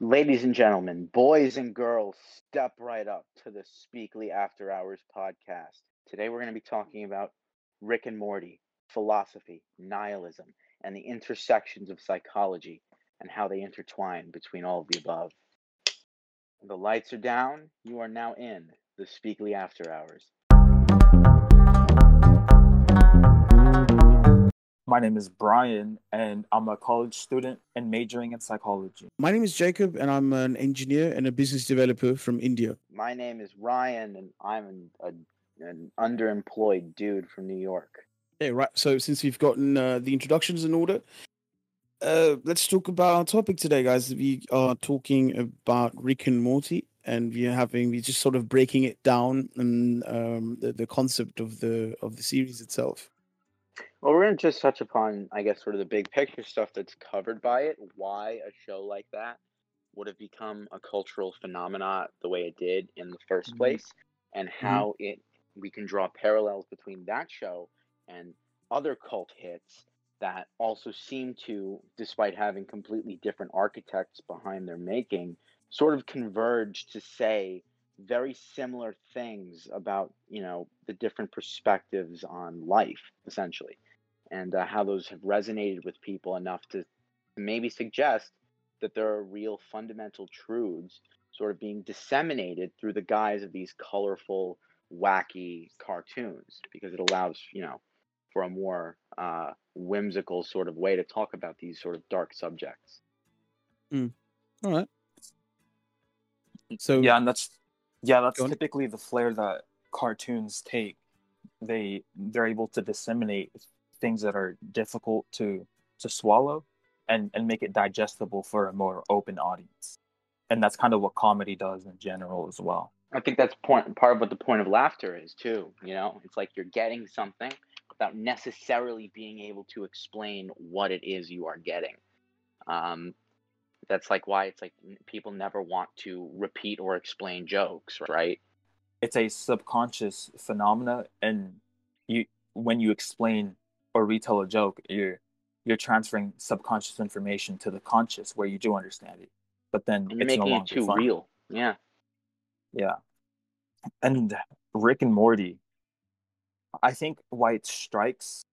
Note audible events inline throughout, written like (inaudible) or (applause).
Ladies and gentlemen, boys and girls, step right up to the Speakly After Hours podcast. Today we're going to be talking about Rick and Morty, philosophy, nihilism, and the intersections of psychology and how they intertwine between all of the above. The lights are down. You are now in the Speakly After Hours. My name is Brian, and I'm a college student and majoring in psychology. My name is Jacob, and I'm an engineer and a business developer from India. My name is Ryan, and I'm an, a, an underemployed dude from New York. Yeah, right. So since we've gotten uh, the introductions in order, uh, let's talk about our topic today, guys. We are talking about Rick and Morty, and we're having we're just sort of breaking it down and um, the, the concept of the of the series itself. Well, we're going to just touch upon, I guess, sort of the big picture stuff that's covered by it, why a show like that would have become a cultural phenomenon the way it did in the 1st Mhm. place, and Mm-hmm. how it we can draw parallels between that show and other cult hits that also seem to, despite having completely different architects behind their making, sort of converge to say very similar things about you know the different perspectives on life essentially and uh, how those have resonated with people enough to maybe suggest that there are real fundamental truths sort of being disseminated through the guise of these colorful wacky cartoons because it allows you know for a more uh, whimsical sort of way to talk about these sort of dark subjects All right. So Yeah, and that's yeah, that's typically the flair that cartoons take. They they're able to disseminate things that are difficult to to swallow and and make it digestible for a more open audience. And that's kind of what comedy does in general as well. I think that's point part of what the point of laughter is too. You know, it's like you're getting something without necessarily being able to explain what it is you are getting. Um, that's like why it's like people never want to repeat or explain jokes, right? It's a subconscious phenomena and you when you explain or retell a joke, you're you're transferring subconscious information to the conscious where you do understand it. But then And you're it's no making it too fun. real. Yeah. Yeah. And Rick and Morty, I think why it strikes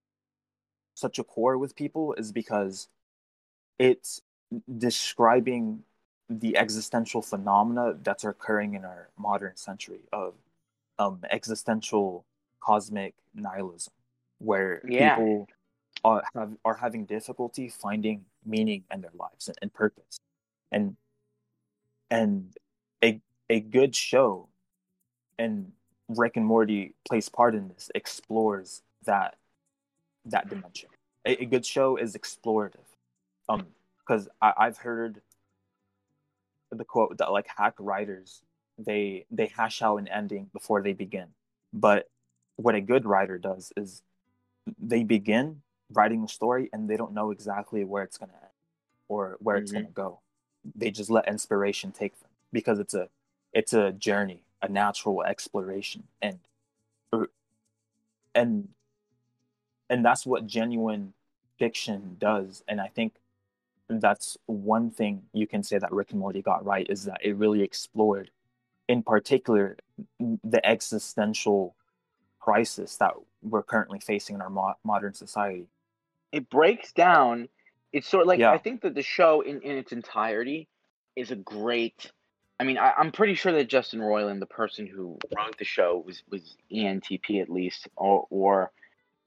such a core with people is because it's describing the existential phenomena that's occurring in our modern century of um, existential cosmic nihilism, where Yeah. people are, have, are having difficulty finding meaning in their lives and, and purpose. And and a a good show and Rick and Morty plays part in this, explores that that dimension. A, a good show is explorative. Um, because I've heard the quote that like hack writers they they hash out an ending before they begin. But what a good writer does is they begin writing a story and they don't know exactly where it's gonna end or where it's Mhm. gonna go. They just let inspiration take them because it's a it's a journey, a natural exploration, and and and that's what genuine fiction does. And I think that's one thing you can say that Rick and Morty got right is that it really explored, in particular, the existential crisis that we're currently facing in our mo- modern society. It breaks down. It's sort of like Yeah. I think that the show in, in its entirety is a great. I mean, I, I'm pretty sure that Justin Roiland, the person who wrote the show, was was ENTP at least, or or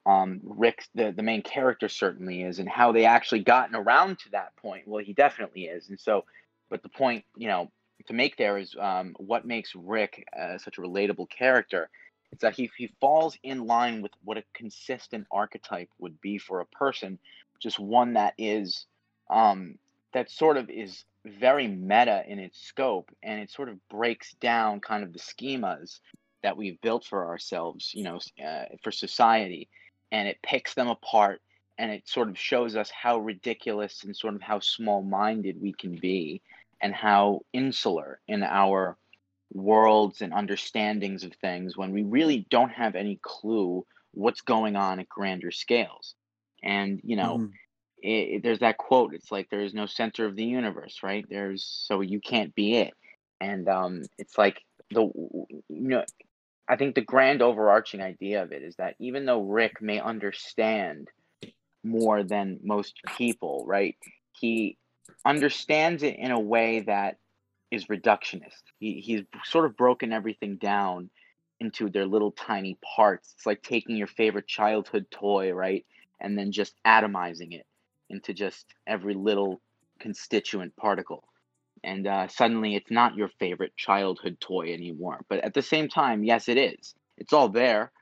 um, Rick, the the main character, certainly is, and how they actually gotten around to that point. Well, he definitely is, and so, but the point, you know, to make there is um, what makes Rick uh, such a relatable character. It's that he he falls in line with what a consistent archetype would be for a person, just one that is um, that sort of is very meta in its scope, and it sort of breaks down kind of the schemas that we've built for ourselves, you know, uh, for society, and it picks them apart, and it sort of shows us how ridiculous and sort of how small-minded we can be, and how insular in our worlds and understandings of things when we really don't have any clue what's going on at grander scales. And you know, Mhm. it, there's that quote. It's like there is no center of the universe, right? There's so you can't be it, and um, it's like the you know, I think the grand overarching idea of it is that even though Rick may understand more than most people, right? He understands it in a way that is reductionist. He, he's sort of broken everything down into their little tiny parts. It's like taking your favorite childhood toy, right? And then just atomizing it into just every little constituent particle. And uh, suddenly it's not your favorite childhood toy anymore. But at the same time, yes, it is. It's all there.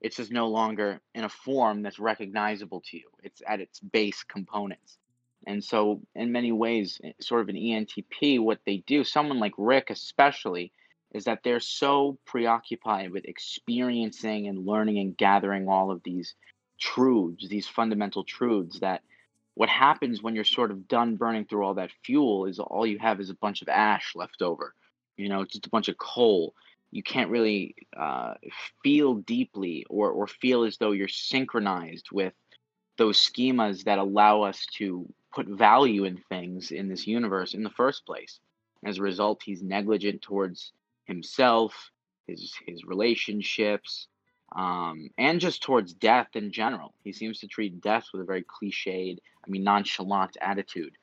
It's just no longer in a form that's recognizable to you. It's at its base components. And so, in many ways, eh, sort of an ENTP, what they do, someone like Rick especially, is that they're so preoccupied with experiencing and learning and gathering all of these truths, these fundamental truths, that what happens when you're sort of done burning through all that fuel is all you have is a bunch of ash left over. You know, just a bunch of coal. You can't really uh, feel deeply or, or feel as though you're synchronized with those schemas that allow us to put value in things in this universe in the first place. As a result, he's negligent towards himself, his his relationships, um, and just towards death in general. He seems to treat death with a very cliched, I mean, nonchalant attitude.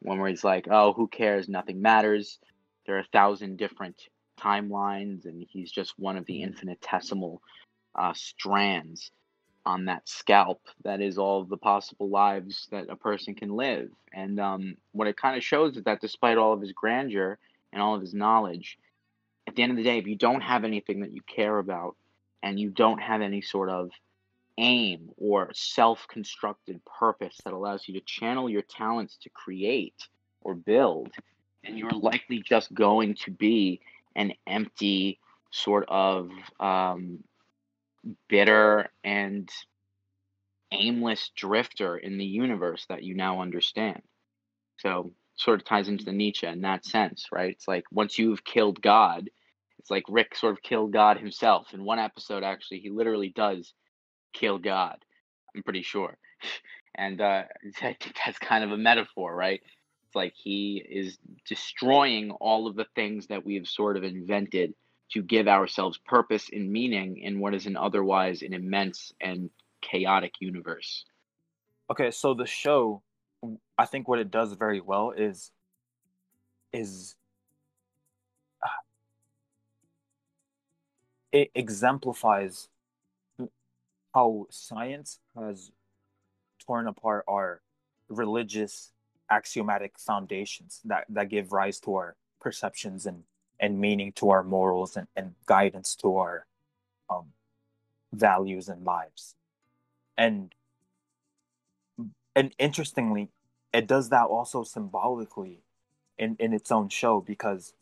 One where he's like, "Oh, who cares? Nothing matters. There are a thousand different timelines, and he's just one of the infinitesimal uh, strands." On that scalp that is all the possible lives that a person can live. And um, what it kind of shows is that despite all of his grandeur and all of his knowledge, at the end of the day, if you don't have anything that you care about and you don't have any sort of aim or self constructed purpose that allows you to channel your talents to create or build, then you're likely just going to be an empty sort of um, bitter and aimless drifter in the universe that you now understand. So sort of ties into the Nietzsche in that sense, right? It's like once you've killed God, it's like Rick sort of killed God himself. In one episode, actually, he literally does kill God. I'm pretty sure. (laughs) And uh, (laughs) I think that's kind of a metaphor, right? It's like he is destroying all of the things that we have sort of invented to give ourselves purpose and meaning in what is an otherwise an immense and chaotic universe. Okay, so the show, I think what it does very well is is uh, it exemplifies how science has torn apart our religious axiomatic foundations that, that give rise to our perceptions and and meaning to our morals and, and guidance to our um, values and lives and and interestingly it does that also symbolically in in its own show because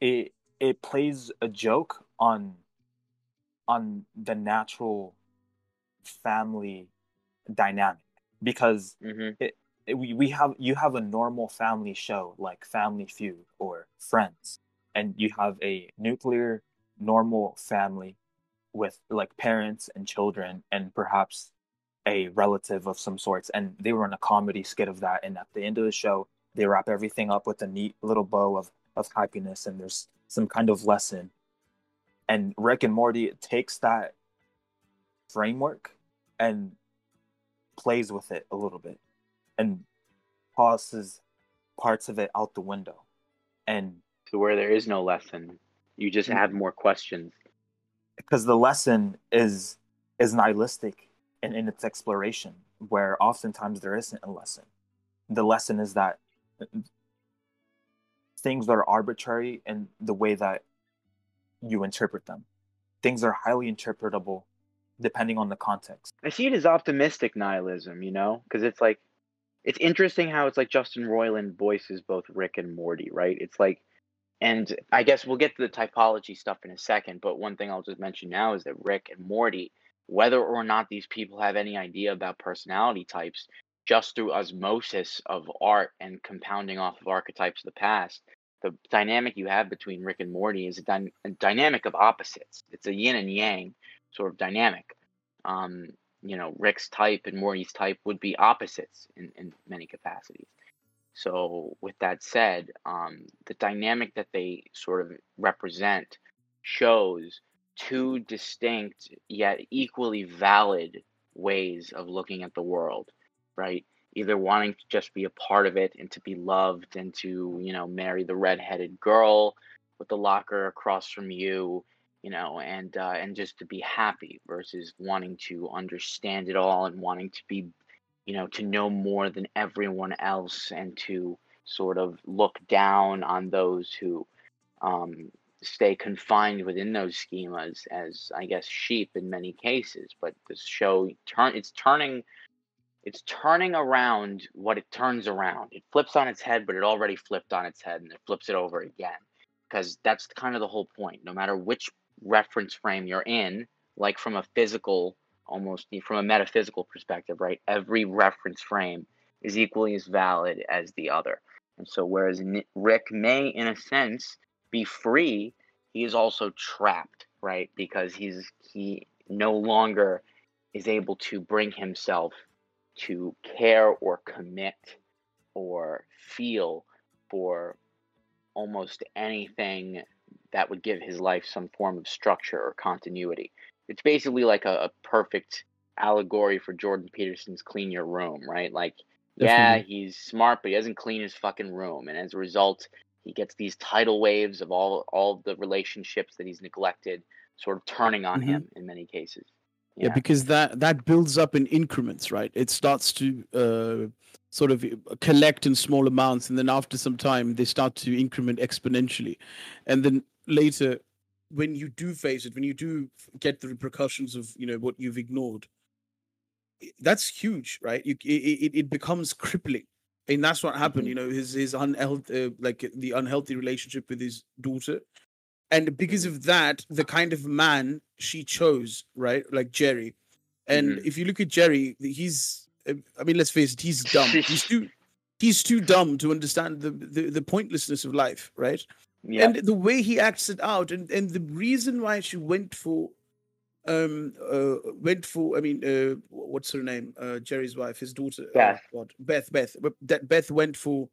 it it plays a joke on on the natural family dynamic because mm-hmm. it, it, we, we have you have a normal family show like family feud or friends and you have a nuclear normal family with like parents and children and perhaps a relative of some sorts and they were in a comedy skit of that and at the end of the show they wrap everything up with a neat little bow of of happiness and there's some kind of lesson. And rick and morty takes that framework and plays with it a little bit and tosses parts of it out the window. And to where there is no lesson. You just mm. have more questions. Because the lesson is is nihilistic in, in its exploration, where oftentimes there isn't a lesson. The lesson is that things that are arbitrary in the way that you interpret them. Things are highly interpretable depending on the context. I see it as optimistic nihilism, you know, because it's like it's interesting how it's like Justin Roiland voices both Rick and Morty, right? It's like and I guess we'll get to the typology stuff in a second, but one thing I'll just mention now is that Rick and Morty, whether or not these people have any idea about personality types, just through osmosis of art and compounding off of archetypes of the past, the dynamic you have between Rick and Morty is a, dy- a dynamic of opposites. It's a yin and yang sort of dynamic. Um, you know, Rick's type and Morty's type would be opposites in, in many capacities. So, with that said, um, the dynamic that they sort of represent shows two distinct yet equally valid ways of looking at the world, right? Either wanting to just be a part of it and to be loved and to, you know, marry the redheaded girl with the locker across from you, you know, and uh, and just to be happy versus wanting to understand it all and wanting to be, you know, to know more than everyone else and to sort of look down on those who um, stay confined within those schemas as I guess sheep in many cases. But this show turn it's turning it's turning around what it turns around. It flips on its head, but it already flipped on its head and it flips it over again. Because that's kind of the whole point. No matter which reference frame you're in, like from a physical, almost from a metaphysical perspective, right? Every reference frame is equally as valid as the other. And so, whereas Rick may, in a sense, be free, he is also trapped, right? Because he's he no longer is able to bring himself to care or commit or feel for almost anything that would give his life some form of structure or continuity. It's basically like a, a perfect allegory for Jordan Peterson's clean your room, right? Like, Definitely. yeah, he's smart, but he doesn't clean his fucking room. And as a result, he gets these tidal waves of all all the relationships that he's neglected sort of turning on mm-hmm. him in many cases yeah. yeah. because that that builds up in increments right it starts to uh, sort of collect in small amounts and then after some time they start to increment exponentially and then later when you do face it when you do get the repercussions of you know what you've ignored that's huge right you, it, it becomes crippling and that's what happened. Mm-hmm. You know, his his unhealthy, uh, like the unhealthy relationship with his daughter, and because of that, the kind of man she chose, right, like Jerry. And mm-hmm. if you look at Jerry, he's, uh, I mean, let's face it, he's dumb. he's (laughs) too, he's too dumb to understand the the, the pointlessness of life, right? Yeah. And the way he acts it out, and and the reason why she went for um uh went for i mean uh what's her name? Uh jerry's wife his daughter. Uh, beth. What beth beth. That beth went for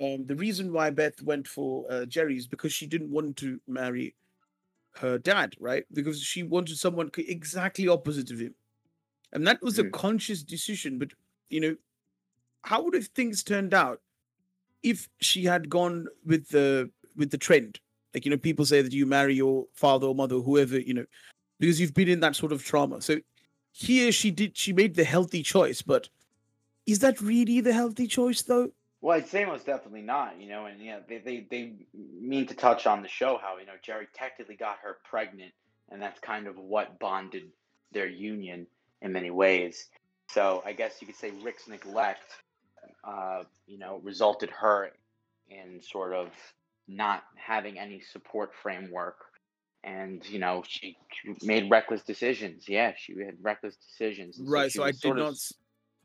um the reason why beth went for uh jerry's because she didn't want to marry her dad right? Because she wanted someone exactly opposite of him. And that was mm. a conscious decision but you know how would have things turned out if she had gone with the with the trend like you know people say that you marry your father or mother or whoever you know because you've been in that sort of trauma. So here she did she made the healthy choice, but is that really the healthy choice though? Well, I'd say most definitely not, you know, and yeah, they, they, they mean to touch on the show how, you know, Jerry technically got her pregnant, and that's kind of what bonded their union in many ways. So I guess you could say Rick's neglect, uh, you know, resulted her in sort of not having any support framework and you know she, she, made reckless decisions. Yeah, she had reckless decisions. right. So, so I did not. Of...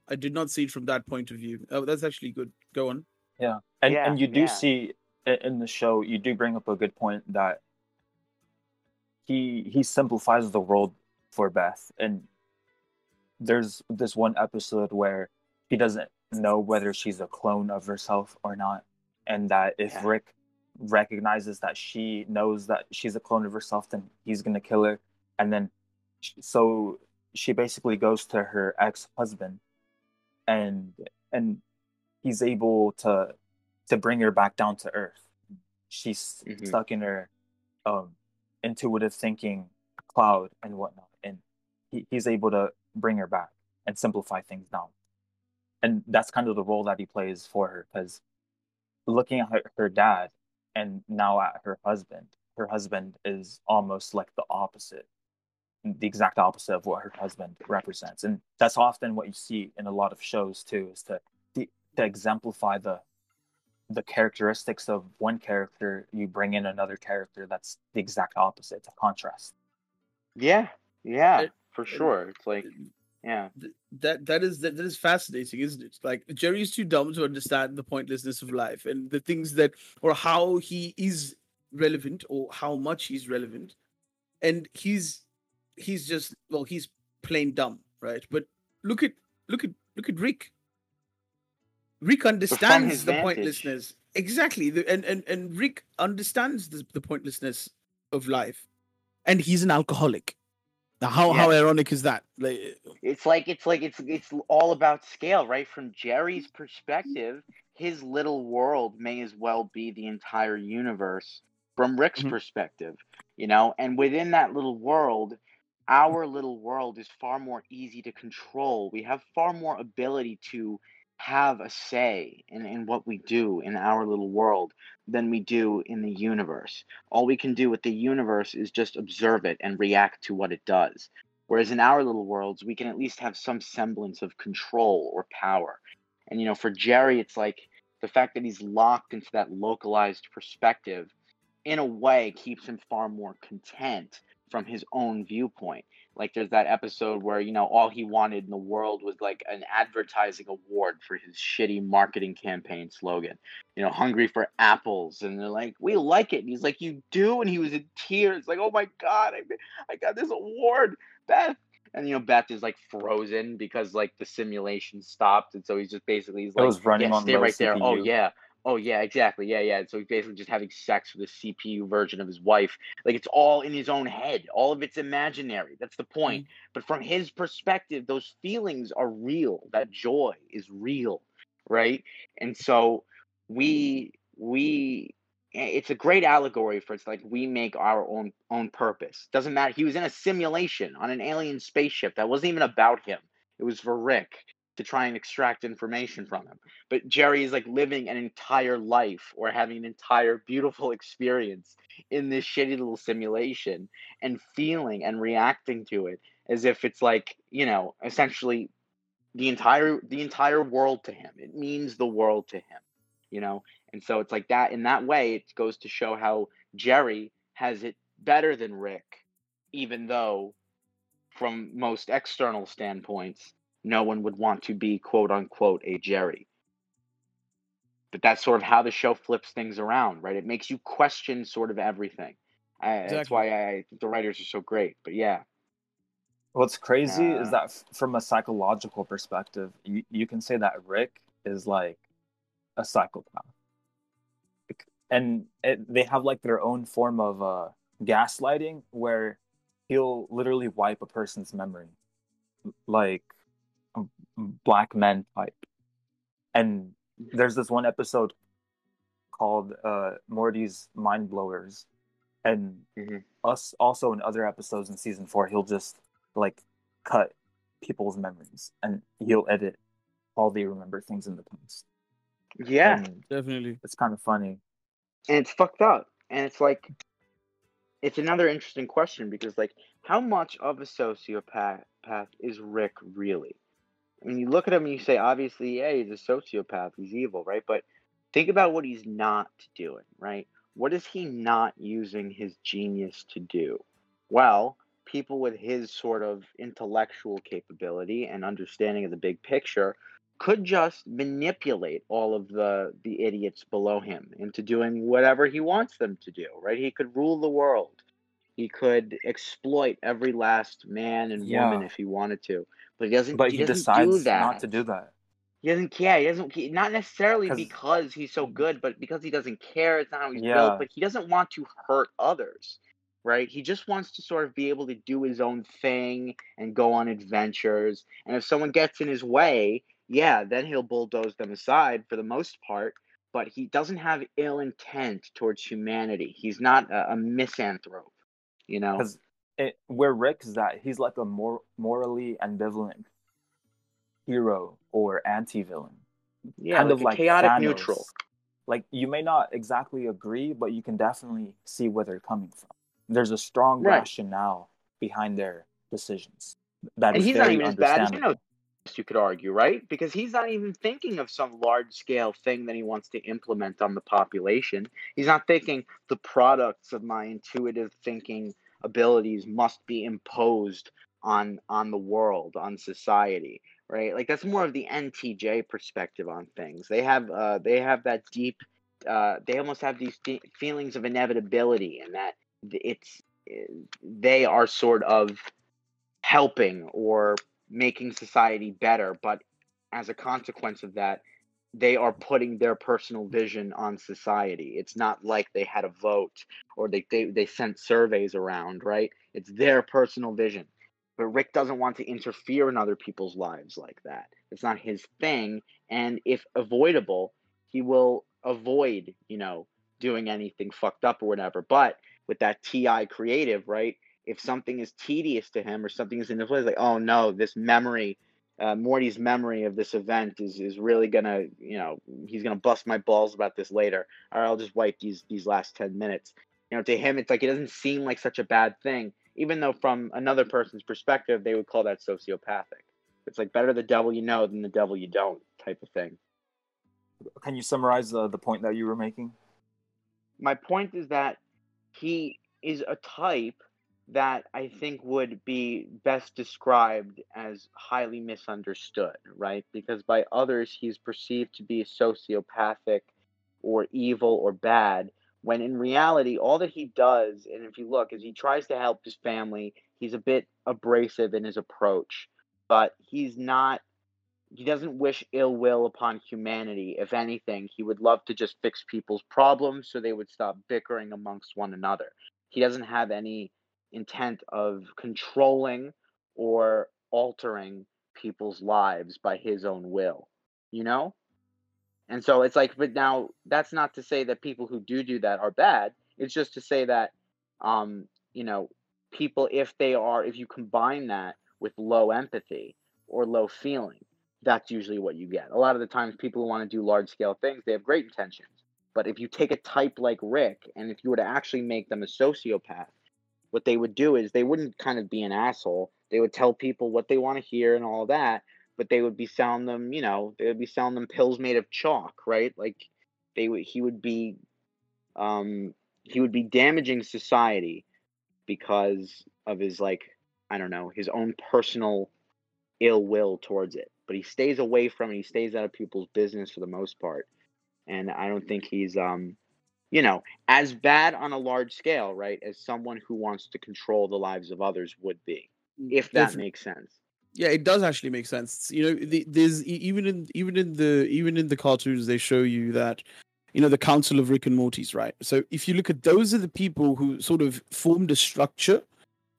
I did not see it from that point of view. Oh, that's actually good. Go on. Yeah, and yeah, and you do yeah. see in the show, you do bring up a good point that he he simplifies the world for Beth, and there's this one episode where he doesn't know whether she's a clone of herself or not, and that if yeah. Rick recognizes that she knows that she's a clone of herself, then he's gonna kill her. And then, so she basically goes to her ex husband, and and he's able to to bring her back down to earth. She's mm-hmm. stuck in her um, intuitive thinking cloud and whatnot, and he, he's able to bring her back and simplify things down. And that's kind of the role that he plays for her because looking at her, her dad and now at her husband her husband is almost like the opposite the exact opposite of what her husband represents. And that's often what you see in a lot of shows too is to to, exemplify the the characteristics of one character you bring in another character that's the exact opposite to contrast. Yeah yeah it, for sure. It's like yeah that that is that, that is fascinating isn't it like jerry's too dumb to understand the pointlessness of life and the things that or how he is relevant or how much he's relevant and he's he's just well he's plain dumb right? But look at look at look at Rick. Rick understands the vantage. pointlessness exactly, the, and and and Rick understands the, the pointlessness of life, and he's an alcoholic. Now, how how ironic is that? Like, It's like it's like it's it's all about scale, right? From Jerry's perspective, his little world may as well be the entire universe from Rick's Mhm. perspective, you know? And within that little world, our little world is far more easy to control. We have far more ability to have a say in, in what we do in our little world than we do in the universe. All we can do with the universe is just observe it and react to what it does. Whereas in our little worlds, we can at least have some semblance of control or power. And, you know, for Jerry, it's like the fact that he's locked into that localized perspective, in a way, keeps him far more content from his own viewpoint. Like there's that episode where, you know, all he wanted in the world was like an advertising award for his shitty marketing campaign slogan, you know, hungry for apples. And they're like, we like it. And he's like, you do? And he was in tears, like, oh my God, I, I got this award. Beth. And you know, Beth is like frozen because like the simulation stopped, and so he's just basically he's It like, was running yeah, on stay right there. Oh yeah, oh yeah, exactly, yeah, yeah. So he's basically just having sex with a CPU version of his wife. Like it's all in his own head. All of it's imaginary. That's the point. Mm-hmm. But from his perspective, those feelings are real. That joy is real, right? And so we we it's a great allegory for it's like we make our own own purpose. Doesn't matter. He was in a simulation on an alien spaceship that wasn't even about him. It was for Rick to try and extract information from him. But Jerry is like living an entire life or having an entire beautiful (laughs) experience in this shitty little simulation and feeling and reacting to it as if it's like, you know, essentially the entire the entire world to him. It means the world to him, you know? And so it's like that in that way it goes to show how Jerry has it better than Rick even though from most external standpoints no one would want to be quote unquote a Jerry. But that's sort of how the show flips things around, right? It makes you question sort of everything. I, That's why I think the writers are so great. But yeah, What's crazy is Uh, that from a psychological perspective, you, you can say that Rick is like a psychopath. And it, they have like their own form of uh, gaslighting where he'll literally wipe a person's memory, like a black men type. And there's this one episode called uh, Morty's Mind Blowers. And Mhm. us also in other episodes in season four, he'll just like cut people's memories and he'll edit all they remember things in the past. yeah, And definitely. it's kind of funny. and it's fucked up. And it's like, it's another interesting question because, like, how much of a sociopath path is Rick really? Mean, you look at him and you say, obviously, yeah, he's a sociopath, he's evil, right? But think about what he's not doing, right? What is he not using his genius to do? Well, people with his sort of intellectual capability and understanding of the big picture could just manipulate all of the the idiots below him into doing whatever he wants them to do right he could rule the world he could exploit every last man and woman if he wanted to but he doesn't But he, he, doesn't decides do that not to do that. he doesn't care. He doesn't. He, not necessarily because he's so mm. good, but because he doesn't care. It's not how he's Yeah. built. But he doesn't want to hurt others, right? He just wants to sort of be able to do his own thing and go on adventures. And if someone gets in his way, yeah, then he'll bulldoze them aside for the most part. But he doesn't have ill intent towards humanity. He's not a, a misanthrope, you know. Because it where Rick is at, he's like a more morally ambivalent hero or anti-villain. Yeah, kind like of like chaotic Thanos. neutral. Like you may not exactly agree, but you can definitely see where they're coming from. There's a strong Right. rationale behind their decisions. That and is he's not even as bad as. Thanos, you could argue, right? Because he's not even thinking of some large scale thing that he wants to implement on the population. He's not thinking the products of my intuitive thinking abilities must be imposed on on the world, on society, right? Like that's more of the NTJ perspective on things. They have uh they have that deep uh they almost have these fe- feelings of inevitability and that it's eh, they are sort of helping or making society better, but as a consequence of that, they are putting their personal vision on society. It's not like they had a vote or they, they, they sent surveys around, right? It's their personal vision. But Rick doesn't want to interfere in other people's lives like that. It's not his thing. And if avoidable, he will avoid, you know, doing anything fucked up or whatever. But with that TI creative, right? If something is tedious to him or something is in the place, like, oh no, this memory uh, Morty's memory of this event is is really gonna, you know, he's gonna bust my balls about this later. Or I'll just wipe these these last ten minutes. You know, to him, it's like it doesn't seem like such a bad thing, even though from another person's perspective, they would call that sociopathic. It's like better the devil you know than the devil you don't type of thing. Can you summarize the the point that you were making? My point is that he is a type that I think would be best described as highly misunderstood, right? Because by others, he's perceived to be sociopathic or evil or bad, when in reality, all that he does, and if you look, is he tries to help his family. He's a bit abrasive in his approach, but he's not. He doesn't wish ill will upon humanity. If anything, he would love to just fix people's problems so they would stop bickering amongst one another. He doesn't have any intent of controlling or altering people's lives by his own will, you know? And so it's like, but now that's not to say that people who do do that are bad. It's just to say that, um, you know, people, if they are, if you combine that with low empathy or low feeling, that's usually what you get. A lot of the times, people who want to do large scale things, they have great intentions. But if you take a type like Rick, and if you were to actually make them a sociopath, what they would do is they wouldn't kind of be an asshole. They would tell people what they want to hear and all that, but they would be selling them, you know, they would be selling them pills made of chalk, right? Like they would he would be um he would be damaging society because of his like I don't know, his own personal ill will towards it. But he stays away from it. He stays out of people's business for the most part. And I don't think he's um you know, as bad on a large scale, right, as someone who wants to control the lives of others would be, mm, if that if, makes sense. Yeah, it does actually make sense. You know, the, there's even in even in the even in the cartoons they show you that you know the council of rick and morty's right so if you look at those are the people who sort of formed a structure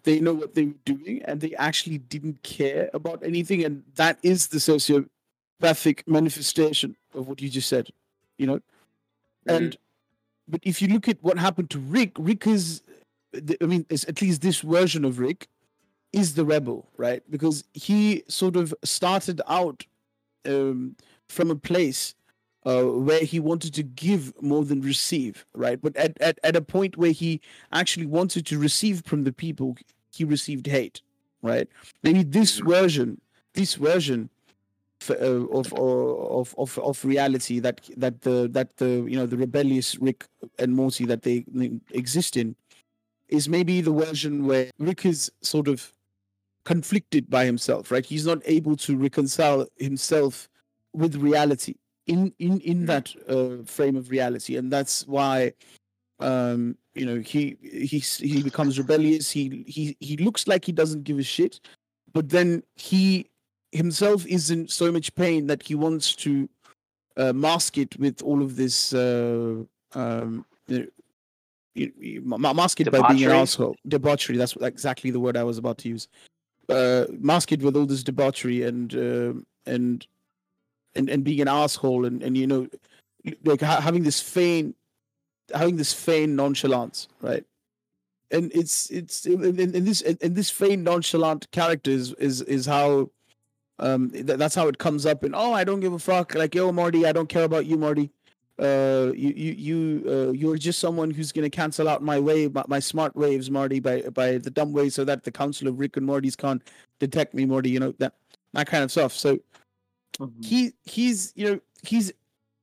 they know what they were doing and they actually didn't care about anything and that is the sociopathic manifestation of what you just said you know mm-hmm. and but if you look at what happened to Rick, Rick is, I mean, at least this version of Rick is the rebel, right? Because he sort of started out um, from a place uh, where he wanted to give more than receive, right? But at, at, at a point where he actually wanted to receive from the people, he received hate, right? Maybe this mm-hmm. version, this version of, of of of reality that that the that the you know the rebellious Rick and Morty that they exist in is maybe the version where Rick is sort of conflicted by himself, right? He's not able to reconcile himself with reality in in in mm-hmm. that uh, frame of reality, and that's why um you know he he he becomes rebellious. He he he looks like he doesn't give a shit, but then he himself is in so much pain that he wants to uh, mask it with all of this uh, um, you know, mask it debauchery. by being an asshole. Debauchery that's exactly the word i was about to use. Uh, mask it with all this debauchery and uh, and and and being an asshole and and you know like ha- having this feign having this feign nonchalance right? And it's it's in, in, in this in this feigned nonchalant character is is, is how um, th- that's how it comes up. And oh, I don't give a fuck. Like yo, Marty, I don't care about you, Marty. Uh, you you you uh, you're just someone who's gonna cancel out my wave, my, my smart waves, Marty, by by the dumb way, so that the Council of Rick and Morty's can't detect me, Marty. You know that that kind of stuff. So mm-hmm. he he's you know he's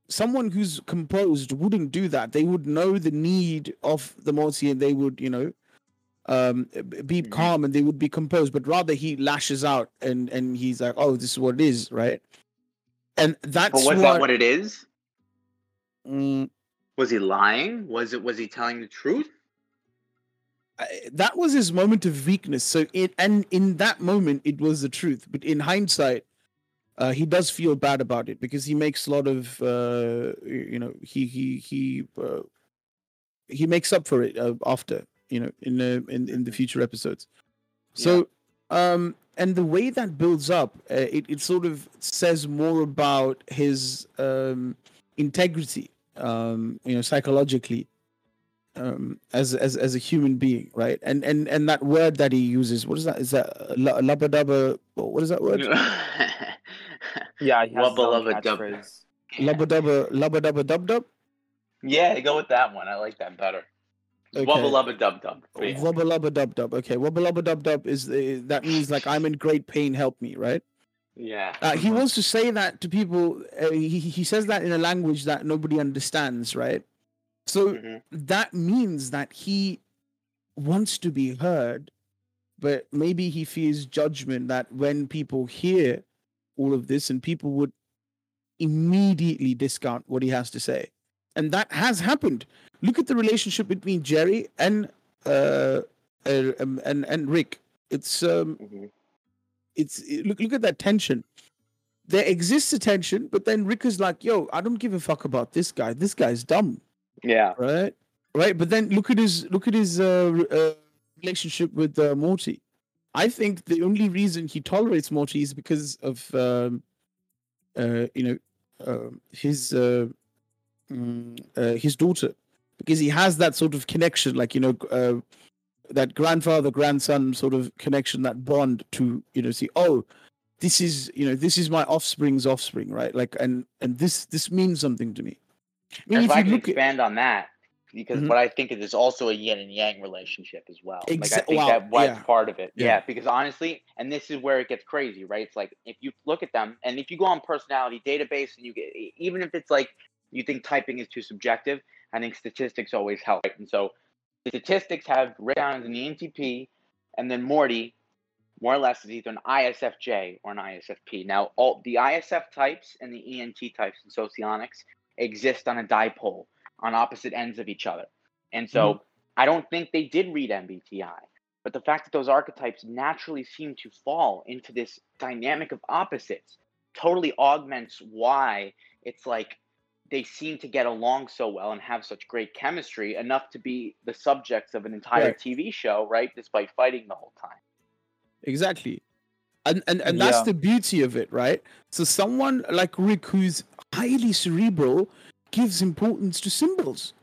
someone who's composed wouldn't do that. They would know the need of the Morty, and they would you know um, be mm-hmm. calm and they would be composed, but rather he lashes out and and he's like, "Oh, this is what it is," right? And that's but was what, that what it is? Mm, was he lying? Was it was he telling the truth? I- that was his moment of weakness. So it and in that moment it was the truth. But in hindsight, uh, he does feel bad about it because he makes a lot of uh, you know he he he uh, he makes up for it uh, after you know in the in in the future episodes. So um and the way that builds up, uh, it it sort of says more about his um integrity um you know psychologically um as as as a human being right and and and that word that he uses what is that is that uh, la- labba what is that word (laughs) Yeah, he has his Wubba own lubba dub. catchphrase. labba dabba labba dabba dub dub yeah, go with that one. I like that better. Okay. Wubba lubba dub dub. Yeah. wubba lubba dub dub okay wubba lubba dub dub is the, that means like i'm in great pain help me right Yeah. uh, he wants to say that to people uh, he, he says that in a language that nobody understands right so Mhm. that means that he wants to be heard but maybe he fears judgment that when people hear all of this and people would immediately discount what he has to say and that has happened look at the relationship between jerry and uh, uh um, and and rick. It's um Mhm. it's it- look look at that tension. There exists a tension but then rick is like yo i don't give a fuck about this guy. This guy's dumb. Yeah. right? Right? But then look at his look at his uh, uh relationship with uh, morty. I think the only reason he tolerates morty is because of um uh you know um his uh, mm, uh his daughter because he has that sort of connection like you know uh that grandfather grandson sort of connection that bond to you know see oh this is you know this is my offspring's offspring right like and and this this means something to me i mean if I can look at expand on that, because Mhm. what I think is it's also a yin and yang relationship as well. like I think wow, that was yeah. part of it. Yeah. Yeah. because honestly, and this is where it gets crazy, right? It's like if you look at them, and if you go on personality database, and you get even if it's like you think typing is too subjective, I think statistics always help. Right? And so the statistics have Rick down as an E ENTP, and then Morty, more or less, is either an ISFJ or an ISFP. Now, all the ISF types and the ENT types in socionics exist on a dipole on opposite ends of each other. And so mm-hmm. I don't think they did read MBTI. But the fact that those archetypes naturally seem to fall into this dynamic of opposites totally augments why it's like they seem to get along so well and have such great chemistry enough to be the subjects of an entire Right. TV show, right? Despite fighting the whole time. exactly and and, and that's Yeah. the beauty of it right so someone like rick who's highly cerebral gives importance to symbols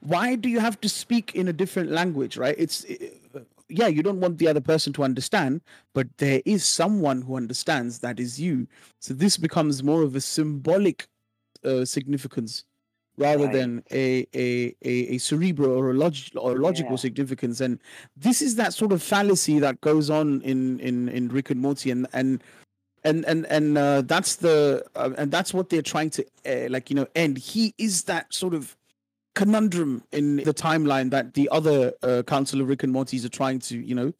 why do you have to speak in a different language right it's uh, yeah you don't want the other person to understand but there is someone who understands that is you so this becomes more of a symbolic uh, significance rather Right. than a, a a a cerebral or a log- or logical Yeah. significance and this is that sort of fallacy that goes on in in in Rick and Morty and and and and and uh, that's the uh, and that's what they're trying to uh, like you know end he is that sort of conundrum in the timeline that the other uh, council of Rick and Morty's are trying to you know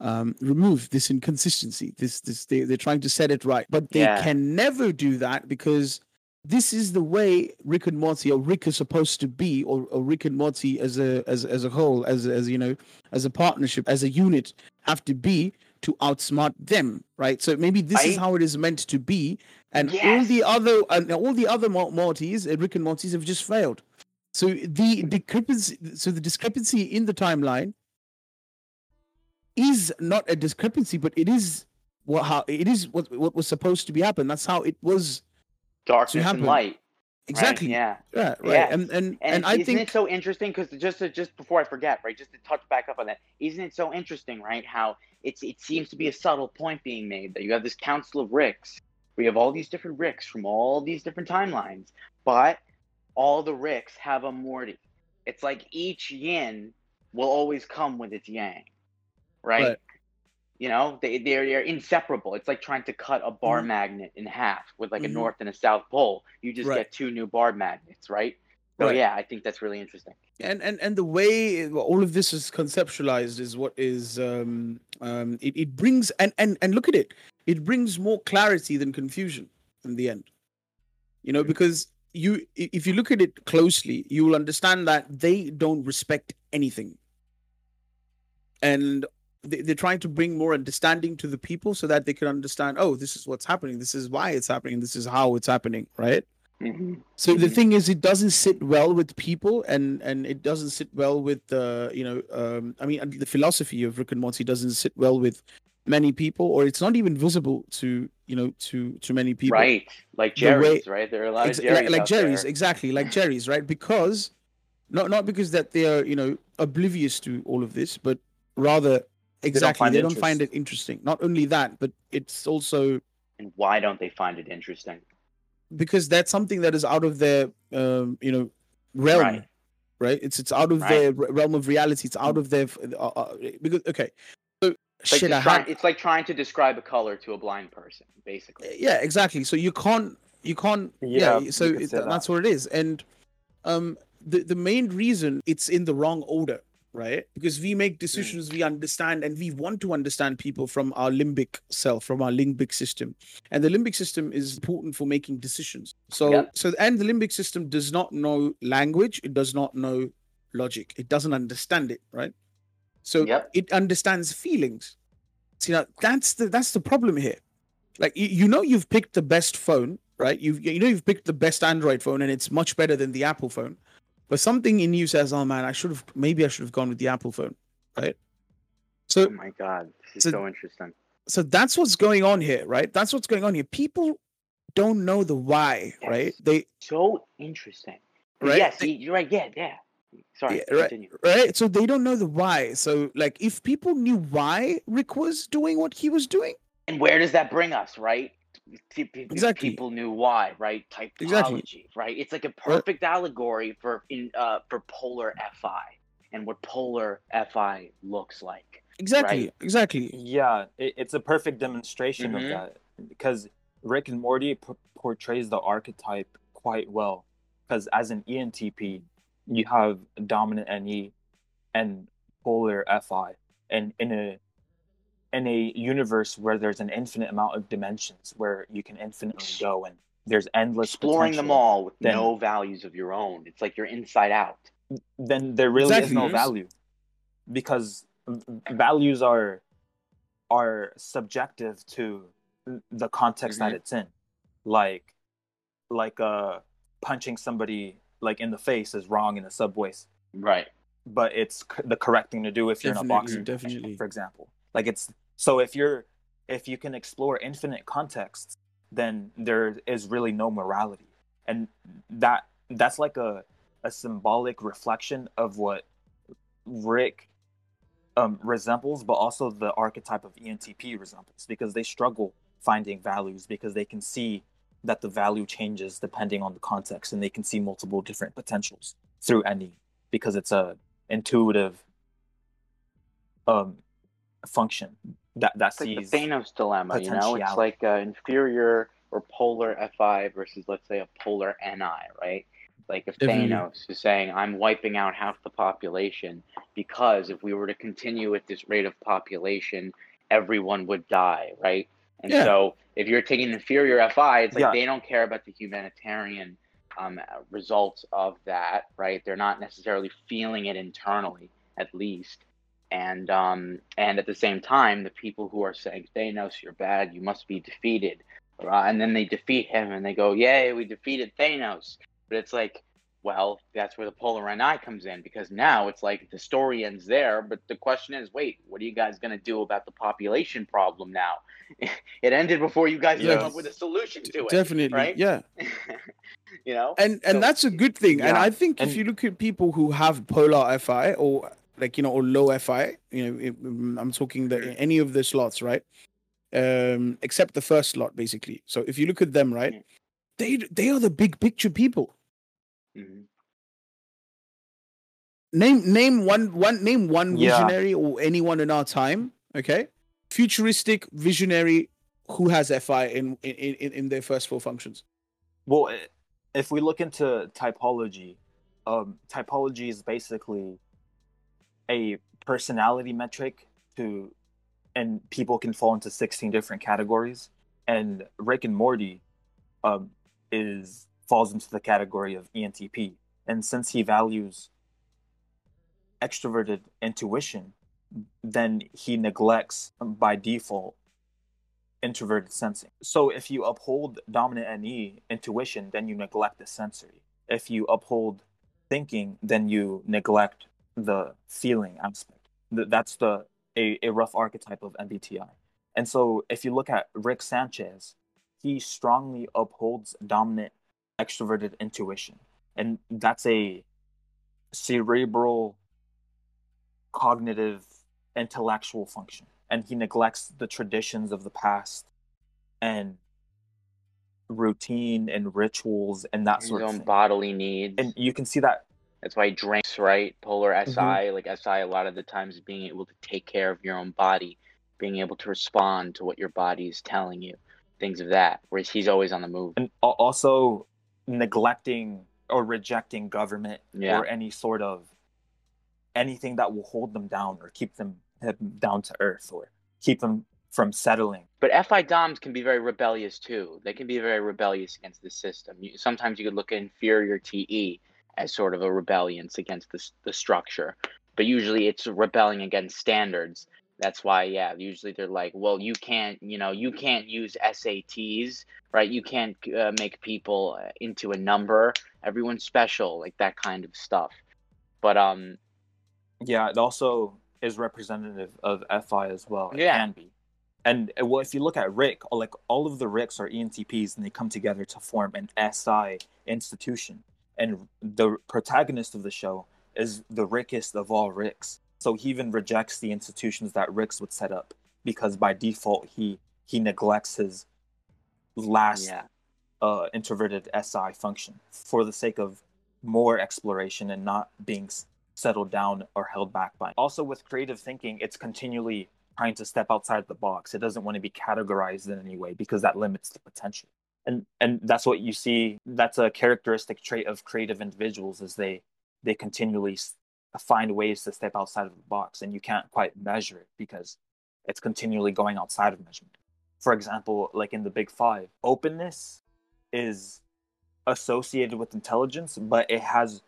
um remove this inconsistency this this they, they're trying to set it right but they Yeah. can never do that because this is the way Rick and Morty or Rick is supposed to be, or, or Rick and Morty as a as as a whole, as as you know, as a partnership, as a unit, have to be to outsmart them, right? So maybe this is how it is meant to be, and all the other and all the other Mortys, uh, Rick and Mortys, have just failed. So the discrepancy, so the discrepancy in the timeline is not a discrepancy, but it is what how it is what what was supposed to be happen. That's how it was Darkness and light. right? exactly. Yeah. Yeah, right. Yes. And and And, and I isn't think it so interesting? Because just to, just before I forget, right, just to touch back up on that, isn't it so interesting, right? How it's it seems to be a subtle point being made that you have this council of Ricks. We have all these different Ricks from all these different timelines, but all the Ricks have a Morty. It's like each yin will always come with its yang, right? Right. You know, they they're, they're inseparable. It's like trying to cut a bar Mhm. magnet in half with like Mhm. a north and a south pole. You just Right. get two new bar magnets, right? So Right. yeah, I think that's really interesting. and and and the way all of this is conceptualized is what is um um it, it brings and and and look at it it brings more clarity than confusion in the end you know because you if you look at it closely you will understand that they don't respect anything and they, they're trying to bring more understanding to the people so that they can understand. Oh, this is what's happening. This is why it's happening. This is how it's happening. Right. Mhm. So the Mhm. thing is, it doesn't sit well with people, and and it doesn't sit well with uh, you know, um, I mean, the philosophy of Rick and Morty doesn't sit well with many people, or it's not even visible to you know to to many people. Right, like The way- Jerry's, right? There are a lot Ex- of like, Jerry's like Jerry's, there. exactly, like Jerry's, right? Because not not because that they are you know oblivious to all of this, but rather exactly find they it don't find it interesting. Not only that, but it's also And why don't they find it interesting? because that's something that is out of their um, you know realm Right. right, it's it's out of Right. their r- realm of reality it's out of their f- uh, uh, because okay so It's like, shit I just trying, have, it's like trying to describe a color to a blind person, basically. yeah exactly so you can't you can't yeah, Yeah, so you could it, say that's that. what it is and um the the main reason it's in the wrong order right? Because we make decisions we understand and we want to understand people from our limbic self from our limbic system. And the limbic system is important for making decisions. So Yep. so and the limbic system does not know language it does not know logic. It doesn't understand it right? So Yep. it understands feelings. See now that's the that's the problem here. Like you, you know you've picked the best phone right? You you know you've picked the best android phone and it's much better than the apple phone but something in you says oh man i should have maybe i should have gone with the apple phone right so Oh my god, this is So- so interesting. so that's what's going on here right that's what's going on here people don't know the why right they So interesting. Right? Yes, They- you're right. Yeah, yeah. Sorry. Yeah, right. continue. right so they don't know the why so like if people knew why rick was doing what he was doing And where does that bring us, right? Exactly. People knew why, right? Typology, Exactly. right? It's like a perfect allegory for in uh for polar FI and what polar FI looks like. exactly Right. exactly Yeah, it, it's a perfect demonstration Mhm. of that because Rick and Morty p- portrays the archetype quite well. Because as an ENTP, you have dominant NE and polar FI, and in a in a universe where there's an infinite amount of dimensions where you can infinitely go and there's endless Exploring them all with then- no values of your own. It's like you're inside out. then there really is no value because values are are subjective to the context that Mhm. it's in like like uh punching somebody like in the face is wrong in the subways Right. but it's c- the correct thing to do if you're in a boxing definitely. for example like it's so if you're if you can explore infinite contexts then there is really no morality. And that that's like a a symbolic reflection of what rick um resembles but also the archetype of entp resembles because they struggle finding values because they can see that the value changes depending on the context and they can see multiple different potentials through any because it's a intuitive um function that that It's like the Thanos dilemma, you know? It's like uh, inferior or polar FI versus, let's say, a polar NI, right? Like if Definitely. Thanos is saying, I'm wiping out half the population because if we were to continue at this rate of population, everyone would die, right? And Yeah. so if you're taking inferior FI, it's like Yeah. they don't care about the humanitarian um, results of that, right? They're not necessarily feeling it internally, at least. And um, and at the same time, the people who are saying Thanos, you're bad, you must be defeated, right? and then they defeat him, and they go, "Yay, we defeated Thanos!" But it's like, well, that's where the polar NI comes in because now it's like the story ends there. But the question is, wait, what are you guys gonna do about the population problem now? (laughs) it ended before you guys came up with a solution to it, definitely right? yeah (laughs) you know? and and So- that's a good thing and i think if you look at people who have polar fi or like you know or low fi you know mm, i'm talking the Mhm. any of the slots right um except the first slot basically so if you look at them right they they are the big picture people Mhm. name name one one name one Yeah. visionary or anyone in our time okay futuristic visionary who has fi in in in, in their first four functions Well, if we look into typology, um, typology is basically a personality metric to, and people can fall into 16 different categories. And Rick and Morty um, is falls into the category of ENTP. And since he values extroverted intuition, then he neglects by default introverted sensing. So if you uphold dominant NE intuition, then you neglect the sensory. If you uphold thinking, then you neglect the feeling aspect. That's the a, a rough archetype of MBTI. And so if you look at Rick Sanchez, he strongly upholds dominant extroverted intuition. And that's a cerebral cognitive intellectual function and he neglects the traditions of the past and routine and rituals and that His sort of thing. bodily needs. And you can see that That's why he drinks, right? Polar SI, Mhm. like SI, a lot of the times being able to take care of your own body, being able to respond to what your body is telling you, things of that. Whereas he's always on the move. and also neglecting or rejecting government Yeah. or any sort of anything that will hold them down or keep them down to earth or keep them from settling. But FI DOMs can be very rebellious too. They can be very rebellious against the system. You, sometimes you could look at inferior TE as sort of a rebellion against the, the structure, but usually it's rebelling against standards. That's why, yeah, usually they're like, well, you can't, you know, you can't use SATs, right? You can't uh, make people uh, into a number. Everyone's special, like that kind of stuff. But um, Yeah, it also is representative of FI as well. It Yeah. can be. And uh, well, if you look at Rick, like all of the Ricks are ENTPs, and they come together to form an SI institution. And the protagonist of the show is the Rickest of all Ricks. So he even rejects the institutions that Ricks would set up because by default he he neglects his last yeah, uh, introverted SI function for the sake of more exploration and not being s- settled down or held back by. Also, with creative thinking, it's continually trying to step outside the box. It doesn't want to be categorized in any way because that limits the potential. And and that's what you see. That's a characteristic trait of creative individuals is they they continually find ways to step outside of the box, and you can't quite measure it because it's continually going outside of measurement. For example, like in the Big Five, openness is associated with intelligence, but it has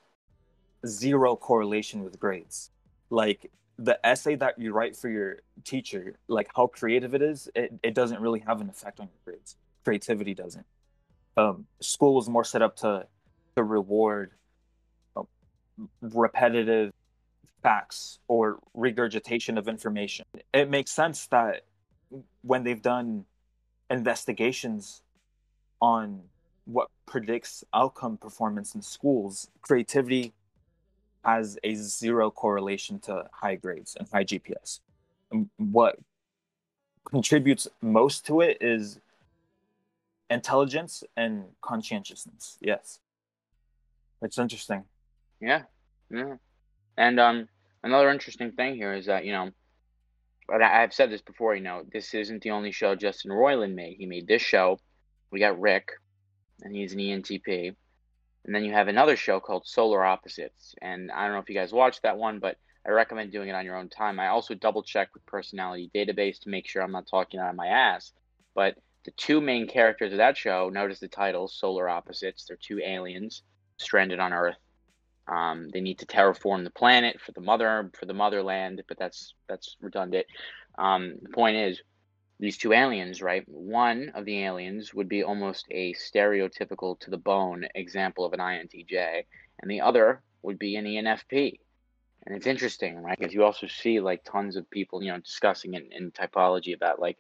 zero correlation with grades. Like the essay that you write for your teacher, like how creative it is, it, it doesn't really have an effect on your grades. Creativity doesn't. Um, school is more set up to to reward uh, repetitive facts or regurgitation of information. It makes sense that when they've done investigations on what predicts outcome performance in schools, creativity has a zero correlation to high grades and high GPAs. What contributes most to it is intelligence and conscientiousness. Yes. It's interesting. yeah, yeah. And um, another interesting thing here is that you know, and I- I've said this before. You know, this isn't the only show Justin Roiland made. He made this show. We got Rick, and he's an ENTP. And then you have another show called Solar Opposites. And I don't know if you guys watched that one, but I recommend doing it on your own time. I also double check with Personality Database to make sure I'm not talking out of my ass. But the two main characters of that show, notice the title, Solar Opposites. They're two aliens stranded on Earth. Um, they need to terraform the planet for the mother for the motherland, but that's that's redundant. Um, the point is, these two aliens, right? One of the aliens would be almost a stereotypical to the bone example of an INTJ, and the other would be an ENFP. And it's interesting, right? Because you also see like tons of people, you know, discussing in, in typology about like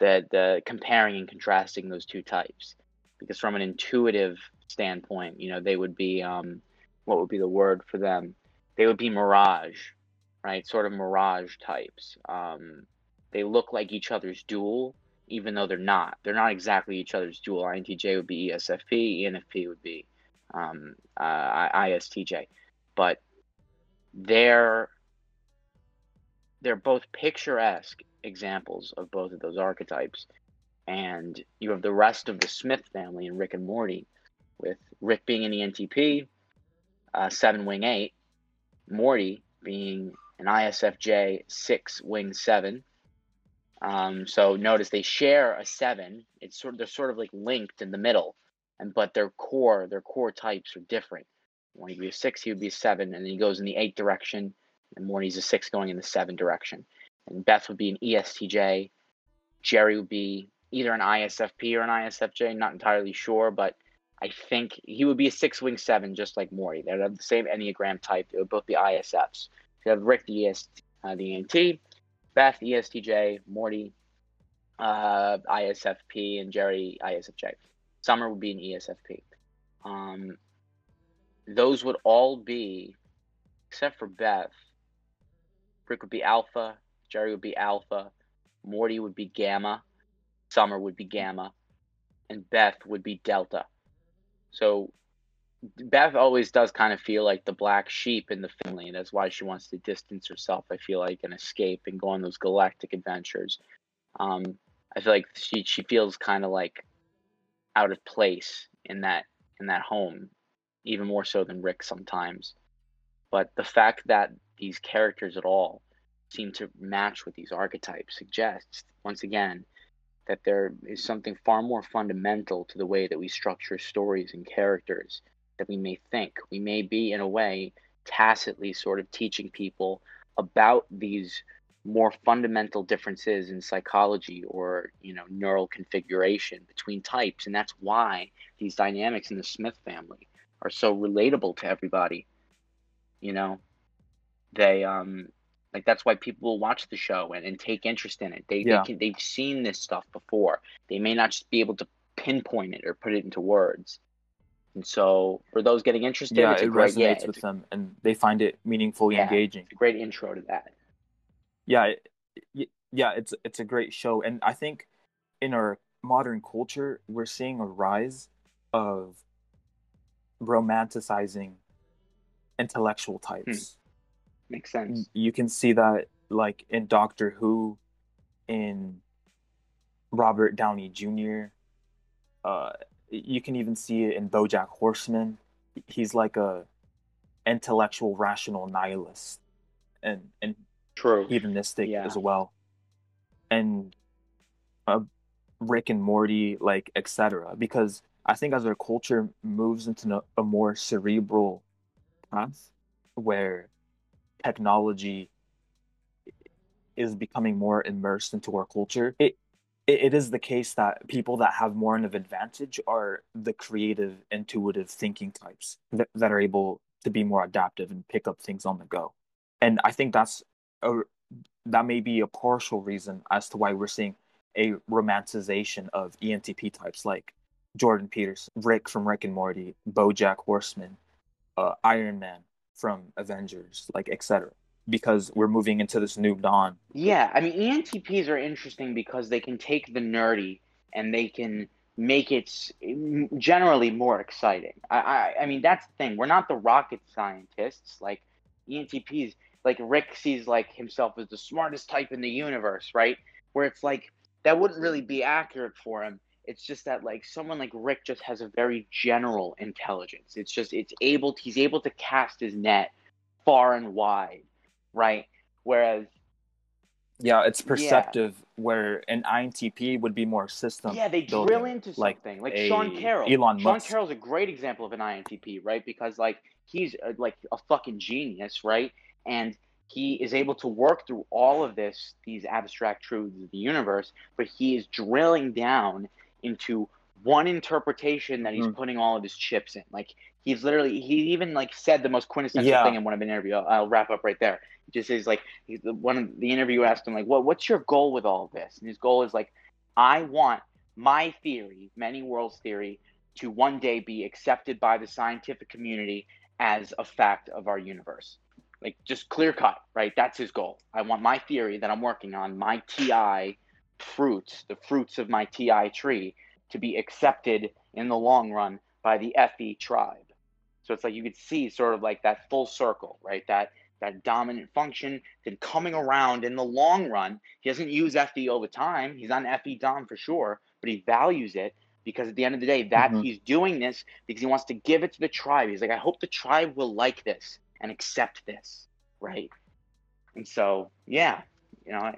the the comparing and contrasting those two types. Because from an intuitive standpoint, you know, they would be um, what would be the word for them? They would be mirage, right? Sort of mirage types. Um, they look like each other's dual, even though they're not. They're not exactly each other's dual. INTJ would be ESFP, ENFP would be um, uh, ISTJ, but they're they're both picturesque examples of both of those archetypes. And you have the rest of the Smith family in Rick and Morty, with Rick being an ENTP, uh, seven wing eight, Morty being an ISFJ six wing seven. Um, so notice they share a seven. It's sort of they're sort of like linked in the middle, and but their core their core types are different. When he would be a six, he would be a seven, and then he goes in the eight direction. and Morty's a six going in the seven direction. Beth would be an ESTJ. Jerry would be either an ISFP or an ISFJ, not entirely sure, but I think he would be a six wing seven, just like Morty. They'd have the same Enneagram type. They would both be ISFs. You have Rick, the, ES, uh, the ENT, Beth, ESTJ, Morty, uh, ISFP, and Jerry, ISFJ. Summer would be an ESFP. Um, those would all be, except for Beth, Rick would be Alpha, Jerry would be Alpha, Morty would be Gamma, Summer would be Gamma, and Beth would be Delta. So Beth always does kind of feel like the black sheep in the family, and that's why she wants to distance herself. I feel like and escape and go on those galactic adventures. Um, I feel like she she feels kind of like out of place in that in that home, even more so than Rick sometimes. But the fact that these characters at all seem to match what these archetypes suggests once again that there is something far more fundamental to the way that we structure stories and characters that we may think. We may be, in a way, tacitly sort of teaching people about these more fundamental differences in psychology or you know neural configuration between types and that's why these dynamics in the smith family are so relatable to everybody you know they um like that's why people will watch the show and, and take interest in it. They, yeah. they can, they've seen this stuff before. They may not just be able to pinpoint it or put it into words. And so for those getting interested, yeah, it great, resonates yeah, with them and they find it meaningfully yeah, engaging. It's a great intro to that. Yeah, it, yeah, it's it's a great show, and I think in our modern culture, we're seeing a rise of romanticizing intellectual types. Hmm. Makes sense. You can see that like in Doctor Who, in Robert Downey Jr. Uh, you can even see it in BoJack Horseman. He's like a intellectual, rational nihilist, and and True. hedonistic yeah. as well. And uh, Rick and Morty, like etc. Because I think as our culture moves into a more cerebral path, where technology is becoming more immersed into our culture, it it is the case that people that have more of an advantage are the creative, intuitive thinking types that, that are able to be more adaptive and pick up things on the go. And I think that's a, that may be a partial reason as to why we're seeing a romanticization of ENTP types like Jordan Peterson, Rick from Rick and Morty, BoJack Horseman, uh, Iron Man, from Avengers, like etc. Because we're moving into this new dawn. Yeah, I mean ENTPs are interesting because they can take the nerdy and they can make it generally more exciting. I, I, I mean that's the thing. We're not the rocket scientists like ENTPs. Like Rick sees like himself as the smartest type in the universe, right? Where it's like that wouldn't really be accurate for him it's just that like someone like Rick just has a very general intelligence. It's just it's able to, he's able to cast his net far and wide, right? Whereas yeah, it's perceptive. Yeah. Where an INTP would be more system. Yeah, they building, drill into something like, like Sean Carroll. Elon Sean Musk. Carroll's a great example of an INTP, right? Because like he's a, like a fucking genius, right? And he is able to work through all of this, these abstract truths of the universe, but he is drilling down into one interpretation that he's mm. putting all of his chips in. Like he's literally he even like said the most quintessential yeah. thing in one of an interview. I'll, I'll, wrap up right there. He just is like he's the one of the interviewer asked him like, "What what's your goal with all of this?" And his goal is like, "I want my theory, many worlds theory, to one day be accepted by the scientific community as a fact of our universe." Like just clear cut, right? That's his goal. I want my theory that I'm working on, my TI fruits, the fruits of my TI tree, to be accepted in the long run by the FE tribe. So it's like you could see sort of like that full circle, right? That that dominant function, then coming around in the long run. He doesn't use FE all the time. He's on FE Dom for sure, but he values it because at the end of the day, that mm-hmm. he's doing this because he wants to give it to the tribe. He's like, I hope the tribe will like this and accept this, right? And so, yeah, you know,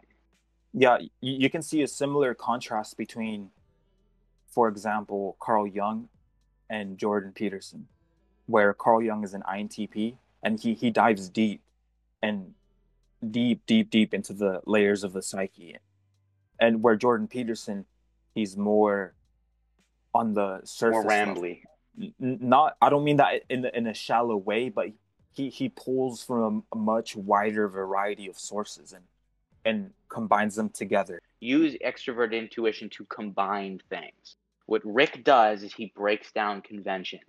yeah, you, can see a similar contrast between, for example, Carl Jung and Jordan Peterson, where Carl Jung is an INTP and he, he dives deep and deep, deep, deep into the layers of the psyche, and where Jordan Peterson, he's more on the surface. More rambly. Not, I don't mean that in in a shallow way, but he he pulls from a, a much wider variety of sources and and combines them together. Use extrovert intuition to combine things. What Rick does is he breaks down convention.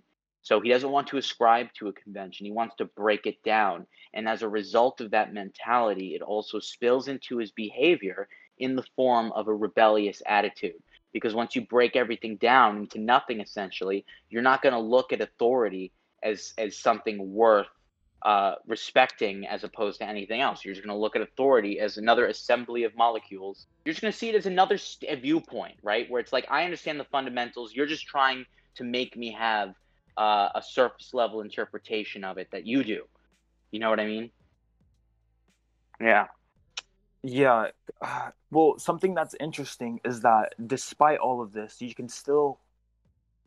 So he doesn't want to ascribe to a convention. He wants to break it down. And as a result of that mentality, it also spills into his behavior in the form of a rebellious attitude. Because once you break everything down into nothing, essentially, you're not going to look at authority as, as something worth uh, respecting as opposed to anything else. You're just going to look at authority as another assembly of molecules. You're just going to see it as another st- viewpoint, right? Where it's like, I understand the fundamentals. You're just trying to make me have uh, a surface level interpretation of it that you do. You know what I mean? Yeah. Yeah. Uh, (sighs) well, something that's interesting is that despite all of this, you can still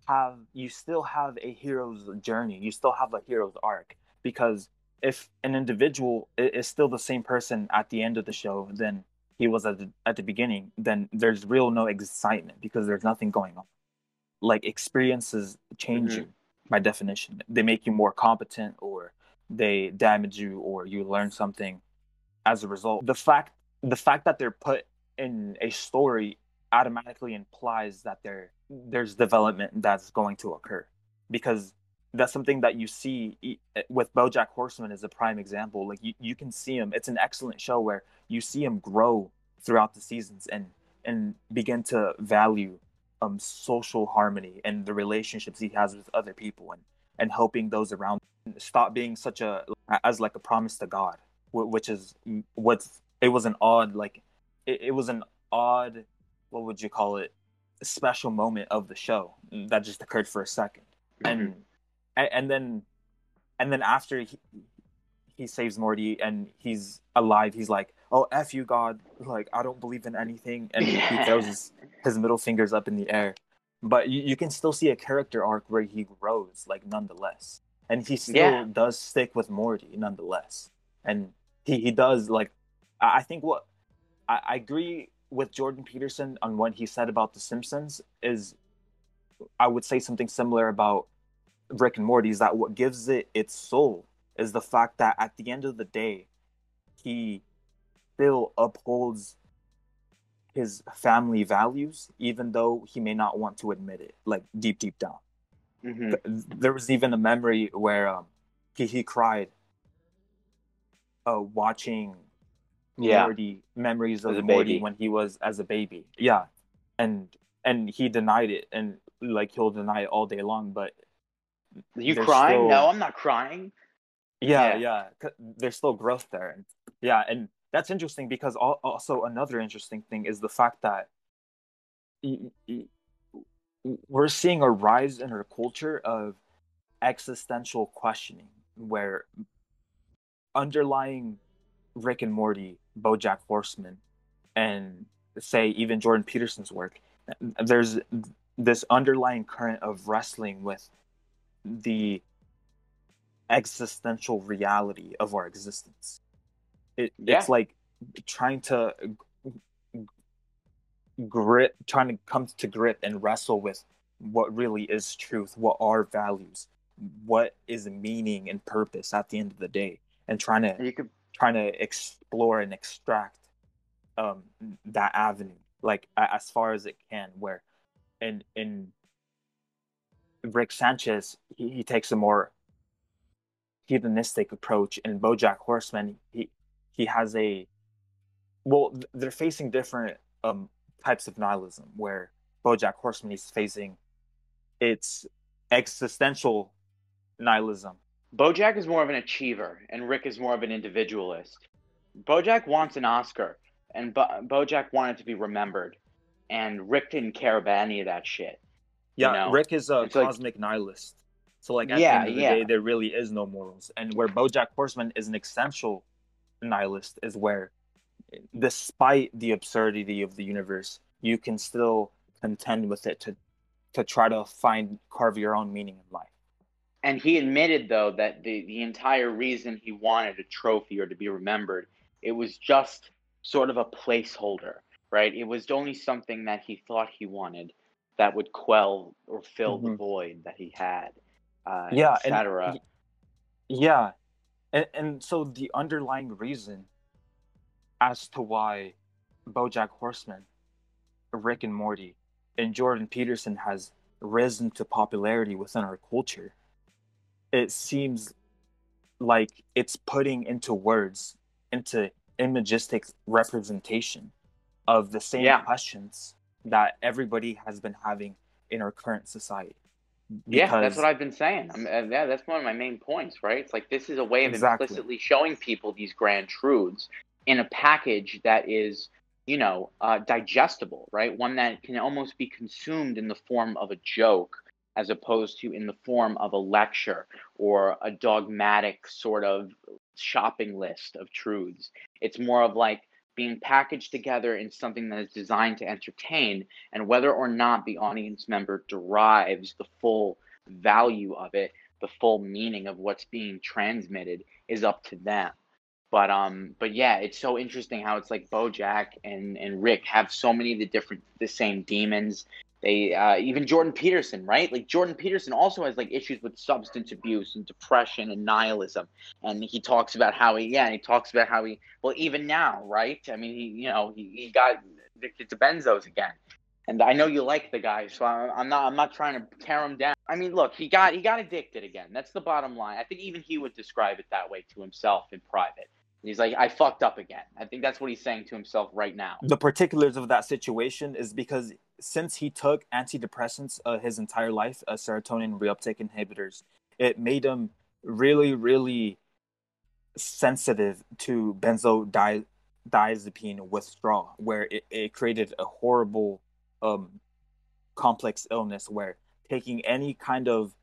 have you still have a hero's journey. You still have a hero's arc because if an individual is still the same person at the end of the show, then he was at the, at the beginning, then there's real no excitement because there's nothing going on. Like experiences change mm-hmm. you by definition. They make you more competent or they damage you or you learn something as a result. The fact the fact that they're put in a story automatically implies that there there's development that's going to occur because that's something that you see eh, with bojack horseman is a prime example like you, you can see him it's an excellent show where you see him grow throughout the seasons and and begin to value um social harmony and the relationships he has with other people and and helping those around stop being such a as like a promise to god which is what's it was an odd like it, it was an odd what would you call it special moment of the show that just occurred for a 2nd mm-hmm. And and, then and then after he, he saves Morty and he's alive, he's like, "Oh, f you, God! Like I don't believe in anything," and he throws his, his middle fingers up in the air. But you, you can still see a character arc where he grows, like nonetheless, and he still yeah. does stick with Morty nonetheless, and he he does like, I think what I, I agree with Jordan Peterson on what he said about The Simpsons is, I would say something similar about Rick and Morty is that what gives it its soul is the fact that at the end of the day, he still upholds his family values, even though he may not want to admit it, like deep, deep down. Mm-hmm. There was even a memory where um, he, he cried uh, watching yeah. Morty memories of Morty baby. when he was as a baby. Yeah, and and he denied it, and like he'll deny it all day long. But you crying? Still... No, I'm not crying. Yeah, yeah, yeah. There's still growth there, yeah, and that's interesting because also another interesting thing is the fact that we're seeing a rise in our culture of existential questioning, where underlying Rick and Morty, BoJack Horseman, and say even Jordan Peterson's work, there's this underlying current of wrestling with the existential reality of our existence. It, yeah. It's like trying to grip, trying to come to grip and wrestle with what really is truth, what are values, what is meaning and purpose at the end of the day, and trying to you could trying to explore and extract um, that avenue, like as far as it can. Where in in Rick Sanchez, he, he takes a more hedonistic approach. In BoJack Horseman, he he has a well, they're facing different um, types of nihilism. Where BoJack Horseman is facing its existential nihilism. BoJack is more of an achiever, and Rick is more of an individualist. BoJack wants an Oscar, and Bo- BoJack wanted to be remembered, and Rick didn't care about any of that shit. Yeah, you know? Rick is a it's cosmic like, nihilist. So like at yeah, the end of the yeah. day, there really is no morals. And where BoJack Horseman is an essential nihilist is where, despite the absurdity of the universe, you can still contend with it to, to try to find carve your own meaning in life. And he admitted though that the the entire reason he wanted a trophy or to be remembered it was just sort of a placeholder, right? It was only something that he thought he wanted that would quell or fill the Mhm. void that he had, uh, Yeah, etc. Yeah, and and so the underlying reason as to why BoJack Horseman, Rick and Morty, and Jordan Peterson has risen to popularity within our culture, it seems like it's putting into words, into imagistic representation of the same Yeah. questions that everybody has been having in our current society. Yeah, that's what I've been saying. I'm, uh, yeah, that's one of my main points, right? It's like this is a way of Exactly. implicitly showing people these grand truths in a package that is, you know, uh, digestible, right? One that can almost be consumed in the form of a joke as opposed to in the form of a lecture or a dogmatic sort of shopping list of truths. It's more of like being packaged together in something that is designed to entertain and whether or not the audience member derives the full value of it the full meaning of what's being transmitted is up to them. But um but yeah it's so interesting how it's like bojack and and rick have so many of the different the same demons they uh, even jordan peterson right like jordan peterson also has like issues with substance abuse and depression and nihilism and he talks about how he yeah he talks about how he well even now right i mean he you know he, he got addicted to benzos again and I know you like the guy, so I- I'm not. I'm not trying to tear him down. I mean, look, he got he got addicted again. That's the bottom line. I think even he would describe it that way to himself in private. He's like, I fucked up again. I think that's what he's saying to himself right now. the particulars of that situation is because since he took antidepressants uh, his entire life, uh, serotonin reuptake inhibitors, it made him really, really sensitive to benzodiazepine withdrawal, where it, it created a horrible um, complex illness where taking any kind of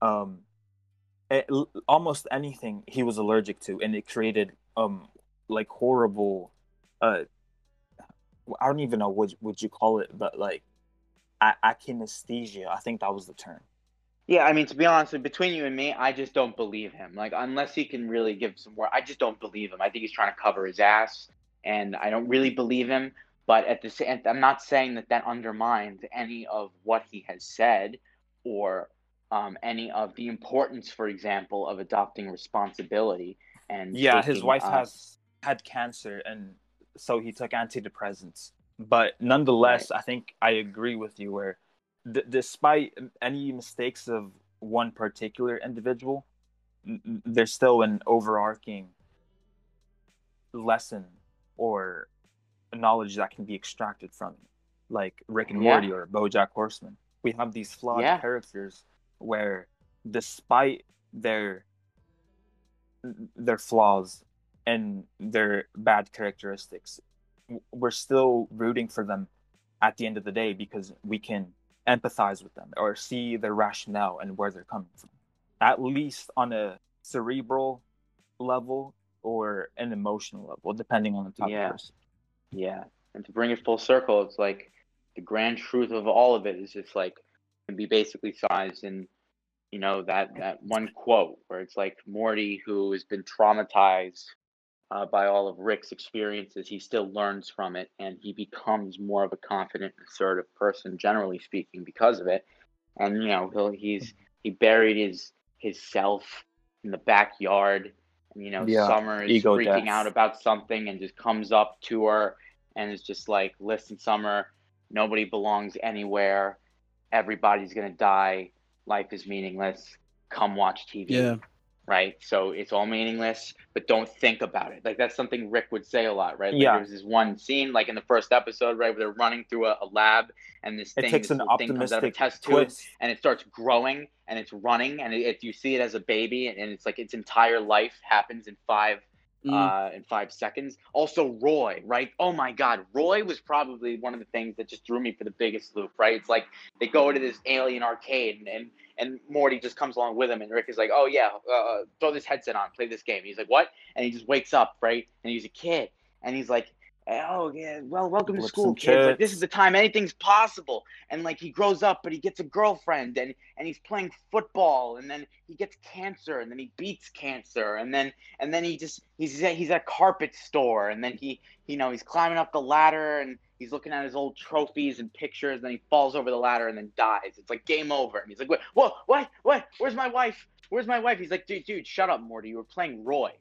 um, l- almost anything he was allergic to, and it created um, like horrible uh, I don't even know what would you call it, but like a- akinesthesia. I think that was the term. Yeah, I mean, to be honest, between you and me, I just don't believe him. Like, unless he can really give some more, I just don't believe him. I think he's trying to cover his ass, and I don't really believe him. But at the same, I'm not saying that that undermines any of what he has said, or um, any of the importance, for example, of adopting responsibility. And Yeah, his wife uh, has had cancer, and so he took antidepressants. But nonetheless, I think I agree with you. Where, d- despite any mistakes of one particular individual, n- there's still an overarching lesson or knowledge that can be extracted from it, like Rick and Yeah. Morty or BoJack Horseman. We have these flawed Yeah. characters where, despite their their flaws and their bad characteristics, we're still rooting for them at the end of the day because we can empathize with them or see their rationale and where they're coming from, at least on a cerebral level or an emotional level, depending on the type Yeah. of person. Yeah, and to bring it full circle, it's like the grand truth of all of it is just like can be basically sized in, you know, that that one quote where it's like Morty, who has been traumatized uh, by all of Rick's experiences, he still learns from it, and he becomes more of a confident, assertive person, generally speaking, because of it. And you know, he'll, he's he buried his his self in the backyard. And, you know, Yeah, Summer is ego freaking death. out about something and just comes up to her and is just like, "Listen, Summer, nobody belongs anywhere. Everybody's gonna die. Life is meaningless. Come watch TV." Yeah. Right. So it's all meaningless, but don't think about it. Like that's something Rick would say a lot, right? Like Yeah. there was this one scene, like in the first episode, right, where they're running through a, a lab and this It thing, takes this an thing comes out of a test tube twist. and it starts growing and it's running and it, it, you see it as a baby and it's like its entire life happens in five Mm. uh, in five seconds. Also, Roy, right? Oh my God, Roy was probably one of the things that just threw me for the biggest loop, right? It's like they go to this alien arcade and and, and Morty just comes along with him, and Rick is like, oh yeah, uh, throw this headset on, play this game. He's like, what? And he just wakes up, right? And he's a kid, and he's like. oh yeah, well, welcome to school, kids. Like this is the time anything's possible. And like he grows up, but he gets a girlfriend, and and he's playing football, and then he gets cancer, and then he beats cancer, and then and then he just he's at, he's at a carpet store, and then he you know he's climbing up the ladder, and he's looking at his old trophies and pictures, and then he falls over the ladder and then dies. It's like game over, and he's like, what, what, what, what? Where's my wife? Where's my wife? He's like, dude, dude, shut up, Morty. You were playing Roy.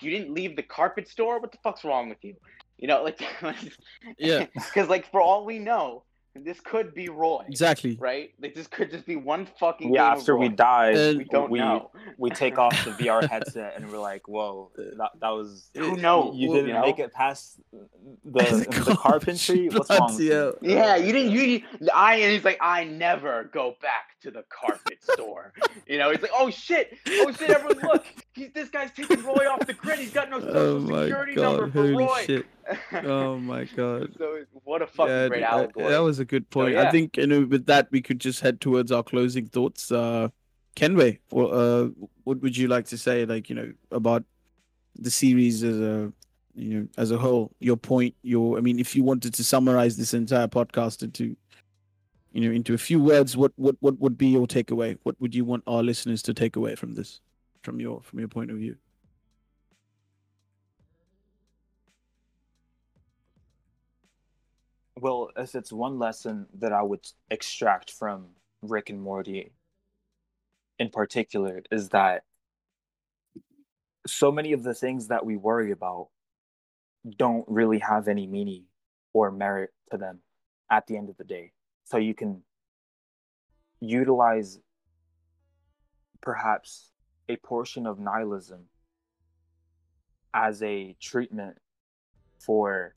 You didn't leave the carpet store. What the fuck's wrong with you? You know, like, (laughs) Yeah. (laughs) because like for all we know, this could be Roy, Exactly. right? Like this could just be one fucking. Yeah, game after of we die, died, we don't we, know. we take off the VR (laughs) headset and we're like, "Whoa, that, that was (laughs) Who knows? you Well, didn't you know? make it past (laughs) the, the, carpentry. What's wrong? With you? Yeah, you didn't. You I and he's like, I never go back to the carpet store. You know, he's like, oh shit, oh shit, everyone look, he's this guy's taking Roy off the grid. He's got no (laughs) social Oh security number for Roy. shit! (laughs) Oh my god! so what a fucking Yeah, great allegory. that was a good point. yeah. I think you know with that we could just head towards our closing thoughts. Uh, Kenway, uh, what would you like to say, like you know, about the series as a you know as a whole? Your point, your I mean, if you wanted to summarize this entire podcast into you know into a few words, what what what would be your takeaway? What would you want our listeners to take away from this, from your from your point of view? Well, if it's one lesson that I would extract from Rick and Morty in particular, is that so many of the things that we worry about don't really have any meaning or merit to them at the end of the day. So you can utilize perhaps a portion of nihilism as a treatment for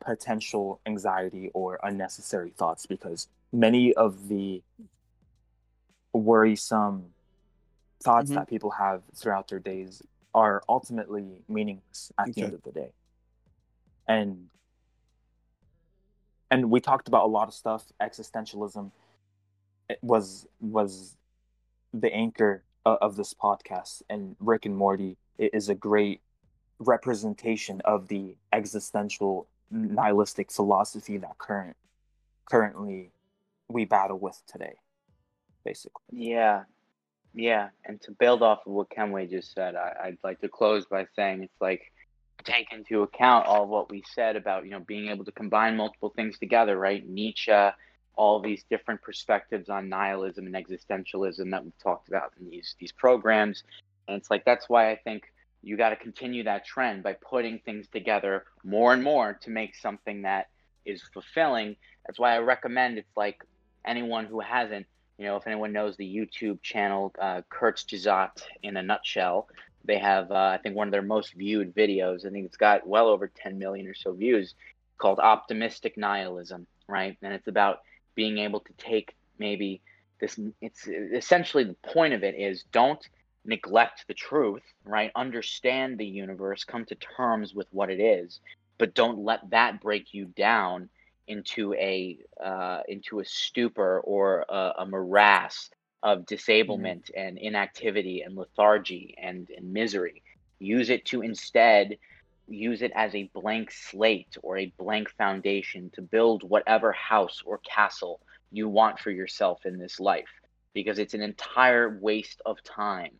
potential anxiety or unnecessary thoughts because many of the worrisome thoughts Mhm. that people have throughout their days are ultimately meaningless at the end of the day and and we talked about a lot of stuff. Existentialism was was the anchor of, of this podcast and rick and morty is a great representation of the existential nihilistic philosophy that current currently we battle with today basically. Yeah, yeah. And to build off of what Kenway just said, I, I'd like to close by saying it's like take into account all what we said about you know being able to combine multiple things together, right? Nietzsche, all these different perspectives on nihilism and existentialism that we've talked about in these these programs, and it's like that's why I think you got to continue that trend by putting things together more and more to make something that is fulfilling. That's why I recommend it's like anyone who hasn't you know, if anyone knows the YouTube channel uh, Kurzgesagt in a nutshell, they have uh, I think one of their most viewed videos. I think it's got well over 10 million or so views, called Optimistic Nihilism, right? And it's about being able to take maybe this. It's essentially the point of it is don't neglect the truth, right? Understand the universe, come to terms with what it is, but don't let that break you down into a uh, into a stupor or a, a morass of mm-hmm. disablement and inactivity and lethargy and, and misery. Use it to instead use it as a blank slate or a blank foundation to build whatever house or castle you want for yourself in this life because it's an entire waste of time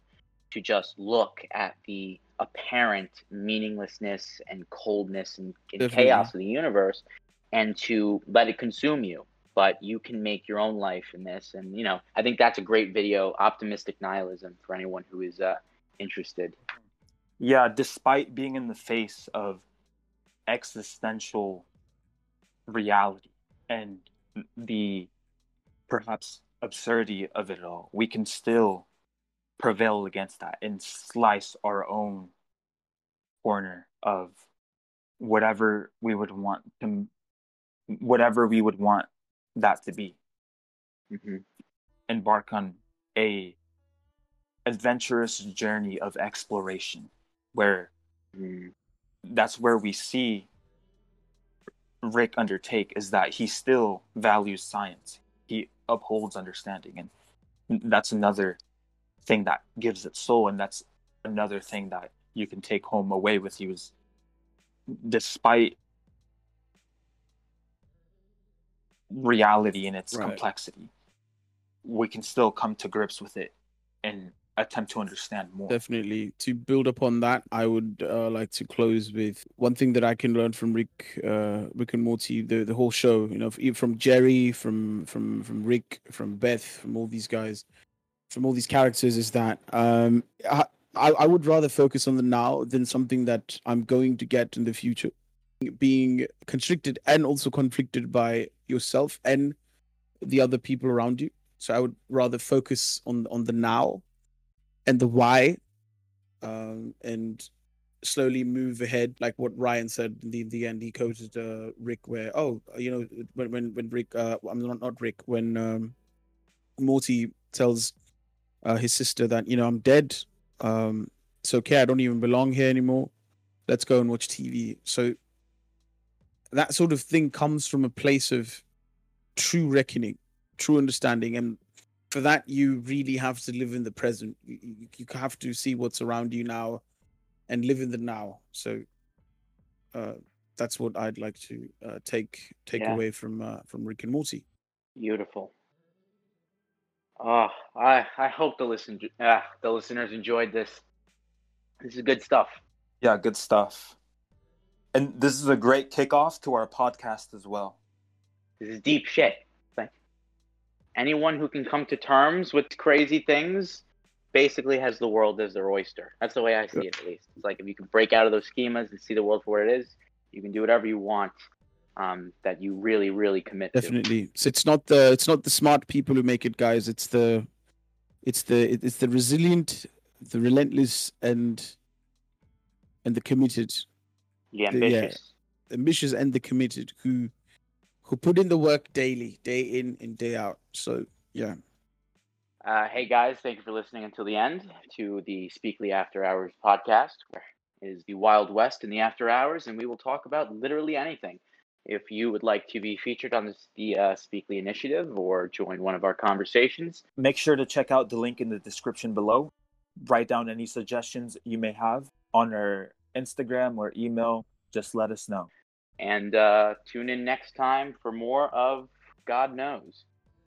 to just look at the apparent meaninglessness and coldness and, and chaos of the universe and to let it consume you but you can make your own life in this. And you know i think that's a great video optimistic nihilism for anyone who is uh, interested. Yeah despite being in the face of existential reality and the perhaps absurdity of it all we can still prevail against that and slice our own corner of whatever we would want to whatever we would want that to be. Hmm embark on a adventurous journey of exploration where mm that's where we see Rick undertake is that he still values science. He upholds understanding and that's another thing that gives it soul and that's another thing that you can take home away with you is despite reality in its Right. complexity, we can still come to grips with it and attempt to understand more. Definitely. To build upon that, I would uh, like to close with one thing that I can learn from Rick, uh, Rick and Morty, the the whole show. You know, from Jerry, from from from Rick, from Beth, from all these guys, from all these characters, is that um, I I I would rather focus on the now than something that I'm going to get in the future. Being constricted and also conflicted by yourself and the other people around you. So I would rather focus on on the now and the why um, and slowly move ahead like what ryan said in the, in the end he quoted uh, rick where oh you know when when, when rick uh, i'm not, not rick when um, morty tells uh, his sister that you know i'm dead um, it's okay i don't even belong here anymore let's go and watch tv so that sort of thing comes from a place of true reckoning true understanding and for that you really have to live in the present you, you, you have to see what's around you now and live in the now so uh that's what i'd like to uh, take take Yeah. away from uh, from rick and morty Beautiful. Oh, I I hope the listen uh, the listeners enjoyed this. This is good stuff. Yeah, good stuff. And this is a great kickoff to our podcast as well. This is deep shit. Like anyone who can come to terms with crazy things basically has the world as their oyster. That's the way I see it at least. It's like if you can break out of those schemas and see the world for what it is, you can do whatever you want um, that you really, really commit to. definitely so it's not the it's not the smart people who make it guys it's the it's the it's the resilient the relentless and and the committed The yeah. ambitious. ambitious and the committed who who put in the work daily day in and day out so yeah Uh, hey guys, thank you for listening until the end to the Speakly After Hours podcast, where it is the Wild West in the after hours, and we will talk about literally anything. If you would like to be featured on this, the uh, Speakly initiative or join one of our conversations, Make sure to check out the link in the description below. Write down any suggestions you may have on our Instagram or email. Just let us know. and uh, tune in next time for more of God Knows.